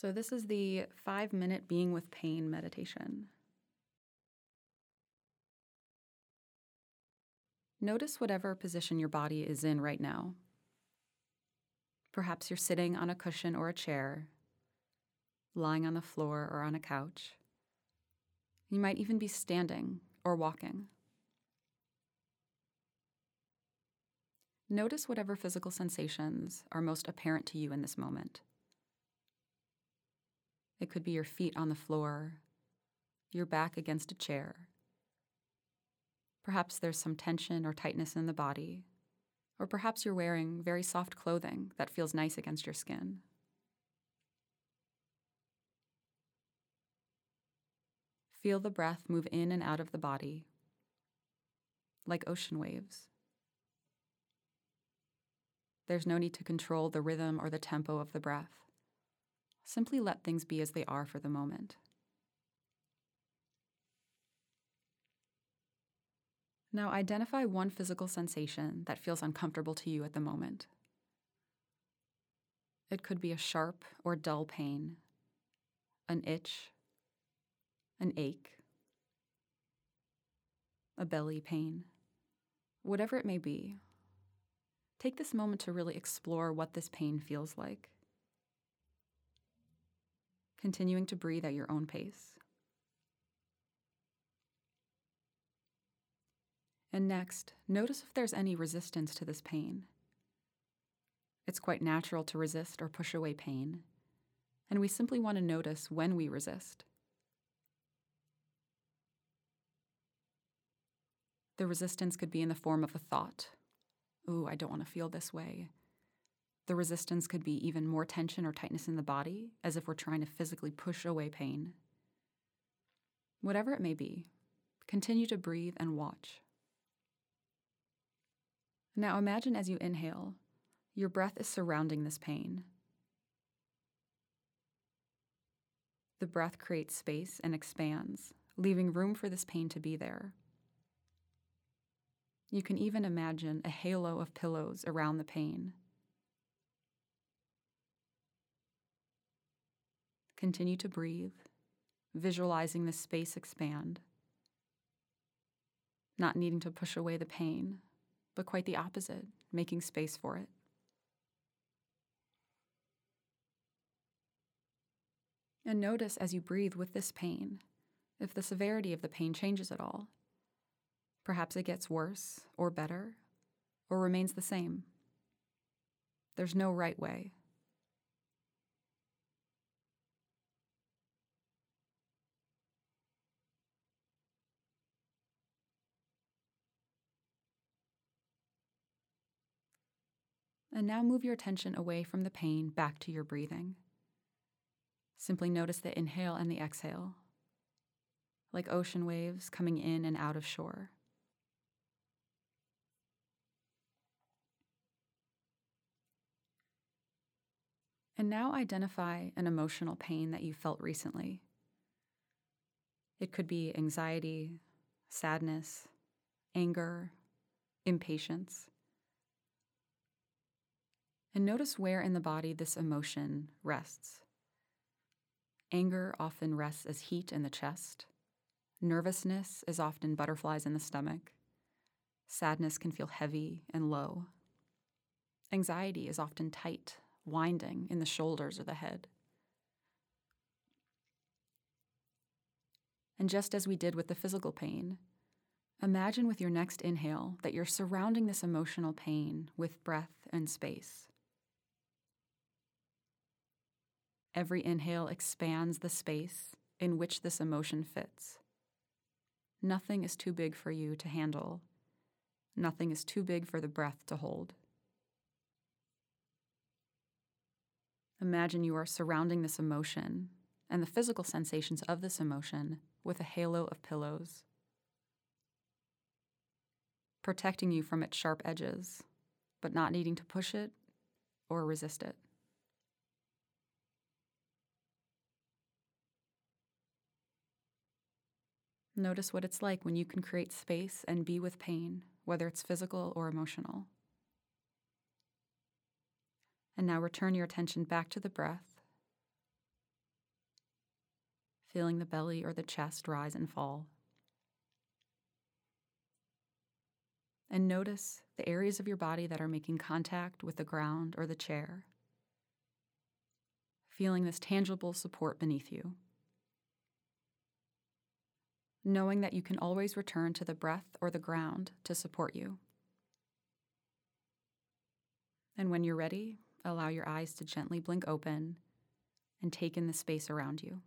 So, this is the five minute being with pain meditation. Notice whatever position your body is in right now. Perhaps you're sitting on a cushion or a chair, lying on the floor or on a couch. You might even be standing or walking. Notice whatever physical sensations are most apparent to you in this moment. It could be your feet on the floor, your back against a chair. Perhaps there's some tension or tightness in the body, or perhaps you're wearing very soft clothing that feels nice against your skin. Feel the breath move in and out of the body like ocean waves. There's no need to control the rhythm or the tempo of the breath. Simply let things be as they are for the moment. Now identify one physical sensation that feels uncomfortable to you at the moment. It could be a sharp or dull pain, an itch, an ache, a belly pain, whatever it may be. Take this moment to really explore what this pain feels like continuing to breathe at your own pace. And next, notice if there's any resistance to this pain. It's quite natural to resist or push away pain, and we simply want to notice when we resist. The resistance could be in the form of a thought Ooh, I don't want to feel this way. The resistance could be even more tension or tightness in the body, as if we're trying to physically push away pain. Whatever it may be, continue to breathe and watch. Now imagine as you inhale, your breath is surrounding this pain. The breath creates space and expands, leaving room for this pain to be there. You can even imagine a halo of pillows around the pain Continue to breathe, visualizing the space expand. Not needing to push away the pain, but quite the opposite, making space for it. And notice as you breathe with this pain if the severity of the pain changes at all. Perhaps it gets worse or better or remains the same. There's no right way. And now move your attention away from the pain back to your breathing. Simply notice the inhale and the exhale, like ocean waves coming in and out of shore. And now identify an emotional pain that you felt recently. It could be anxiety, sadness, anger, impatience and notice where in the body this emotion rests. Anger often rests as heat in the chest. Nervousness is often butterflies in the stomach. Sadness can feel heavy and low. Anxiety is often tight, winding in the shoulders or the head. And just as we did with the physical pain, imagine with your next inhale that you're surrounding this emotional pain with breath and space. Every inhale expands the space in which this emotion fits. Nothing is too big for you to handle. Nothing is too big for the breath to hold. Imagine you are surrounding this emotion and the physical sensations of this emotion with a halo of pillows, protecting you from its sharp edges, but not needing to push it or resist it. Notice what it's like when you can create space and be with pain, whether it's physical or emotional. And now return your attention back to the breath, feeling the belly or the chest rise and fall. And notice the areas of your body that are making contact with the ground or the chair, feeling this tangible support beneath you. Knowing that you can always return to the breath or the ground to support you. And when you're ready, allow your eyes to gently blink open and take in the space around you.